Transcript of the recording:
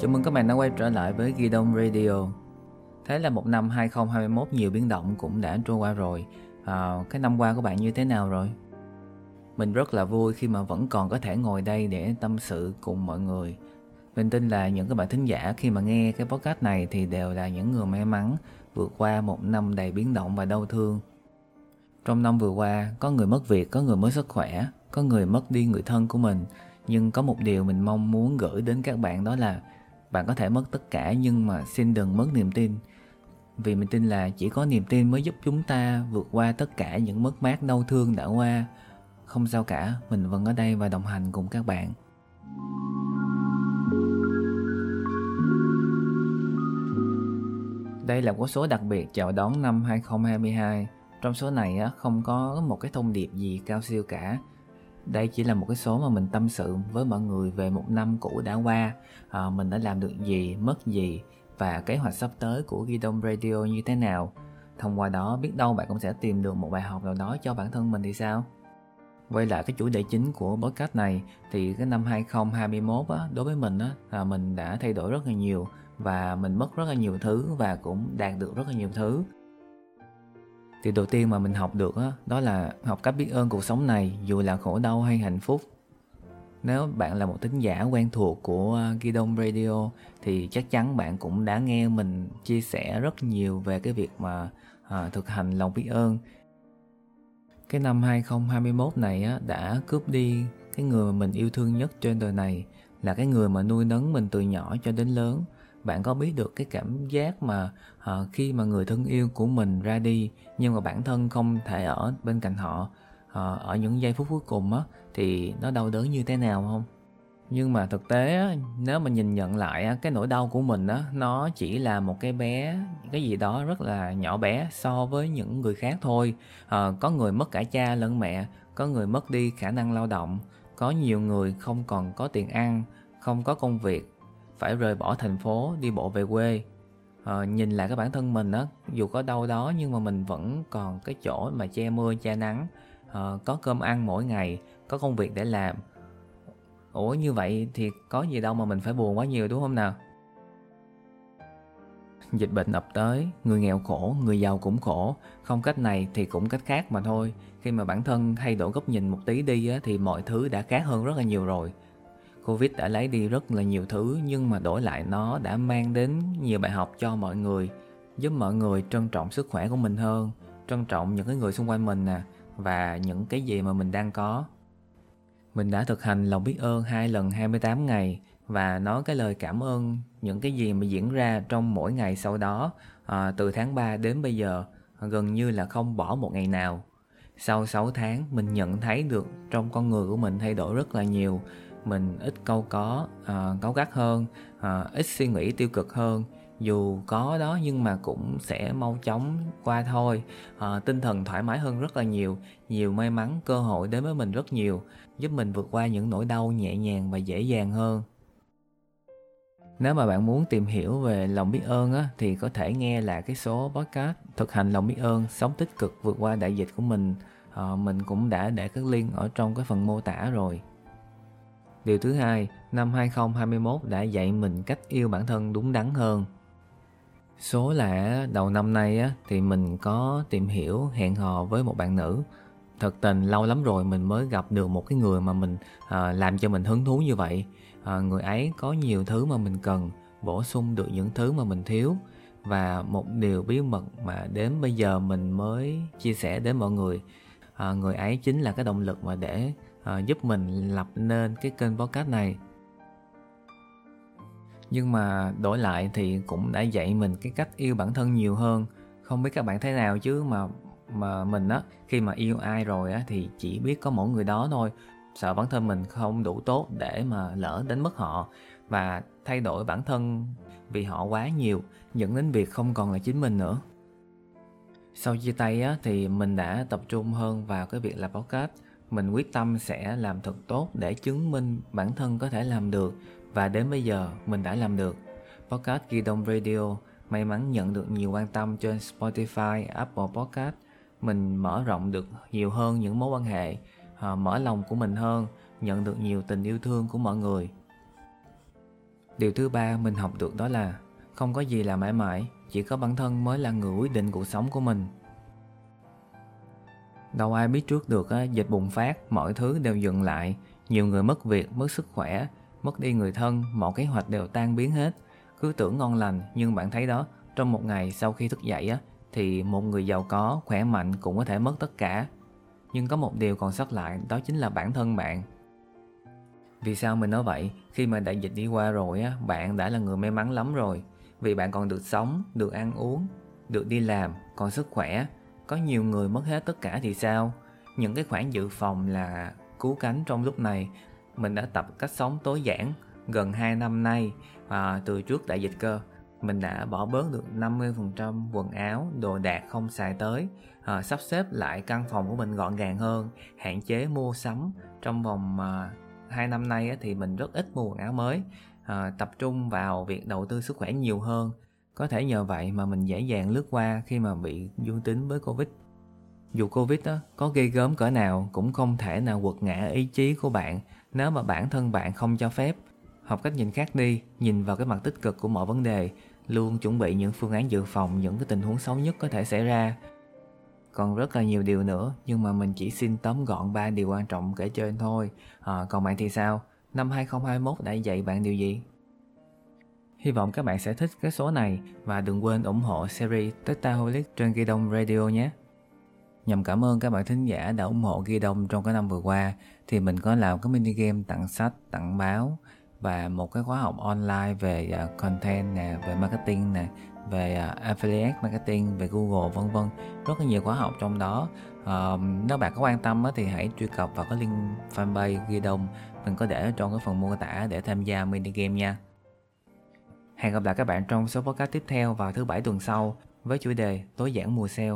Chào mừng các bạn đã quay trở lại với Ghi Đông Radio. Thế là một năm 2021 nhiều biến động cũng đã trôi qua rồi. À, cái năm qua của bạn như thế nào rồi? Mình rất là vui khi mà vẫn còn có thể ngồi đây để tâm sự cùng mọi người. Mình tin là những các bạn thính giả khi mà nghe cái podcast này thì đều là những người may mắn vượt qua một năm đầy biến động và đau thương. Trong năm vừa qua, có người mất việc, có người mất sức khỏe, có người mất đi người thân của mình. Nhưng có một điều mình mong muốn gửi đến các bạn đó là bạn có thể mất tất cả nhưng mà xin đừng mất niềm tin. Vì mình tin là chỉ có niềm tin mới giúp chúng ta vượt qua tất cả những mất mát đau thương đã qua. Không sao cả, mình vẫn ở đây và đồng hành cùng các bạn. Đây là một số đặc biệt chào đón năm 2022. Trong số này á, không có một cái thông điệp gì cao siêu cả. Đây chỉ là một cái số mà mình tâm sự với mọi người về một năm cũ đã qua, à, mình đã làm được gì, mất gì và kế hoạch sắp tới của Ghi Đông Radio như thế nào. Thông qua đó biết đâu bạn cũng sẽ tìm được một bài học nào đó cho bản thân mình thì sao? Quay lại cái chủ đề chính của podcast này thì cái năm 2021 á, đối với mình á, là mình đã thay đổi rất là nhiều và mình mất rất là nhiều thứ và cũng đạt được rất là nhiều thứ thì đầu tiên mà mình học được đó, đó là học cách biết ơn cuộc sống này dù là khổ đau hay hạnh phúc nếu bạn là một thính giả quen thuộc của Gidon Radio thì chắc chắn bạn cũng đã nghe mình chia sẻ rất nhiều về cái việc mà à, thực hành lòng biết ơn. Cái năm 2021 này á, đã cướp đi cái người mà mình yêu thương nhất trên đời này là cái người mà nuôi nấng mình từ nhỏ cho đến lớn bạn có biết được cái cảm giác mà uh, khi mà người thân yêu của mình ra đi nhưng mà bản thân không thể ở bên cạnh họ uh, ở những giây phút cuối cùng á thì nó đau đớn như thế nào không? Nhưng mà thực tế á, nếu mà nhìn nhận lại á, cái nỗi đau của mình á nó chỉ là một cái bé cái gì đó rất là nhỏ bé so với những người khác thôi. À, có người mất cả cha lẫn mẹ có người mất đi khả năng lao động có nhiều người không còn có tiền ăn không có công việc phải rời bỏ thành phố đi bộ về quê. À, nhìn lại cái bản thân mình á dù có đâu đó nhưng mà mình vẫn còn cái chỗ mà che mưa che nắng. À, có cơm ăn mỗi ngày có công việc để làm. Ủa như vậy thì có gì đâu mà mình phải buồn quá nhiều đúng không nào? Dịch bệnh ập tới người nghèo khổ người giàu cũng khổ. Không cách này thì cũng cách khác mà thôi. Khi mà bản thân thay đổi góc nhìn một tí đi á, thì mọi thứ đã khác hơn rất là nhiều rồi. Covid đã lấy đi rất là nhiều thứ nhưng mà đổi lại nó đã mang đến nhiều bài học cho mọi người, giúp mọi người trân trọng sức khỏe của mình hơn, trân trọng những cái người xung quanh mình nè và những cái gì mà mình đang có. Mình đã thực hành lòng biết ơn hai lần 28 ngày và nói cái lời cảm ơn những cái gì mà diễn ra trong mỗi ngày sau đó à, từ tháng 3 đến bây giờ gần như là không bỏ một ngày nào. Sau 6 tháng mình nhận thấy được trong con người của mình thay đổi rất là nhiều mình ít câu có uh, cáu gắt hơn uh, ít suy nghĩ tiêu cực hơn. Dù có đó nhưng mà cũng sẽ mau chóng qua thôi. À, tinh thần thoải mái hơn rất là nhiều nhiều may mắn cơ hội đến với mình rất nhiều giúp mình vượt qua những nỗi đau nhẹ nhàng và dễ dàng hơn. Nếu mà bạn muốn tìm hiểu về lòng biết ơn á, thì có thể nghe là cái số podcast thực hành lòng biết ơn sống tích cực vượt qua đại dịch của mình. À, mình cũng đã để các link ở trong cái phần mô tả rồi. Điều thứ hai, năm 2021 đã dạy mình cách yêu bản thân đúng đắn hơn. Số là đầu năm nay á, thì mình có tìm hiểu hẹn hò với một bạn nữ. Thật tình lâu lắm rồi mình mới gặp được một cái người mà mình à, làm cho mình hứng thú như vậy. À, người ấy có nhiều thứ mà mình cần, bổ sung được những thứ mà mình thiếu. Và một điều bí mật mà đến bây giờ mình mới chia sẻ đến mọi người. À, người ấy chính là cái động lực mà để uh, giúp mình lập nên cái kênh podcast này. Nhưng mà đổi lại thì cũng đã dạy mình cái cách yêu bản thân nhiều hơn. Không biết các bạn thế nào chứ mà mà mình á khi mà yêu ai rồi á thì chỉ biết có mỗi người đó thôi. Sợ bản thân mình không đủ tốt để mà lỡ đến mất họ. Và thay đổi bản thân vì họ quá nhiều dẫn đến việc không còn là chính mình nữa. Sau chia tay á thì mình đã tập trung hơn vào cái việc làm podcast mình quyết tâm sẽ làm thật tốt để chứng minh bản thân có thể làm được và đến bây giờ mình đã làm được. Podcast Ghi Đông Radio may mắn nhận được nhiều quan tâm trên Spotify, Apple Podcast. Mình mở rộng được nhiều hơn những mối quan hệ, à, mở lòng của mình hơn, nhận được nhiều tình yêu thương của mọi người. Điều thứ ba mình học được đó là không có gì là mãi mãi, chỉ có bản thân mới là người quyết định cuộc sống của mình. Đâu ai biết trước được dịch bùng phát, mọi thứ đều dừng lại, nhiều người mất việc, mất sức khỏe, mất đi người thân, mọi kế hoạch đều tan biến hết. Cứ tưởng ngon lành, nhưng bạn thấy đó, trong một ngày sau khi thức dậy á, thì một người giàu có, khỏe mạnh cũng có thể mất tất cả. Nhưng có một điều còn sót lại, đó chính là bản thân bạn. Vì sao mình nói vậy? Khi mà đại dịch đi qua rồi á, bạn đã là người may mắn lắm rồi. Vì bạn còn được sống, được ăn uống, được đi làm, còn sức khỏe. Có nhiều người mất hết tất cả thì sao? Những cái khoản dự phòng là cứu cánh trong lúc này. Mình đã tập cách sống tối giản gần 2 năm nay à, từ trước đại dịch cơ mình đã bỏ bớt được 50% quần áo, đồ đạc không xài tới, à, sắp xếp lại căn phòng của mình gọn gàng hơn, hạn chế mua sắm. Trong vòng à, 2 năm nay á, thì mình rất ít mua quần áo mới, à, tập trung vào việc đầu tư sức khỏe nhiều hơn. Có thể nhờ vậy mà mình dễ dàng lướt qua khi mà bị dương tính với Covid. Dù Covid đó, có gây gớm cỡ nào cũng không thể nào quật ngã ý chí của bạn nếu mà bản thân bạn không cho phép. Học cách nhìn khác đi, nhìn vào cái mặt tích cực của mọi vấn đề, luôn chuẩn bị những phương án dự phòng những cái tình huống xấu nhất có thể xảy ra. Còn rất là nhiều điều nữa, nhưng mà mình chỉ xin tóm gọn ba điều quan trọng kể trên thôi. À, còn bạn thì sao? Năm 2021 đã dạy bạn điều gì? Hy vọng các bạn sẽ thích cái số này và đừng quên ủng hộ series Tetaholic trên Ghi Đông Radio nhé. Nhằm cảm ơn các bạn thính giả đã ủng hộ Ghi Đông trong cái năm vừa qua thì mình có làm cái mini game tặng sách, tặng báo và một cái khóa học online về uh, content nè, về marketing nè, về uh, affiliate marketing, về Google vân vân. Rất là nhiều khóa học trong đó. Uh, nếu bạn có quan tâm á, thì hãy truy cập vào cái link fanpage ghi đông mình có để trong cái phần mô tả để tham gia mini game nha. Hẹn gặp lại các bạn trong số podcast tiếp theo vào thứ bảy tuần sau với chủ đề tối giản mùa sale.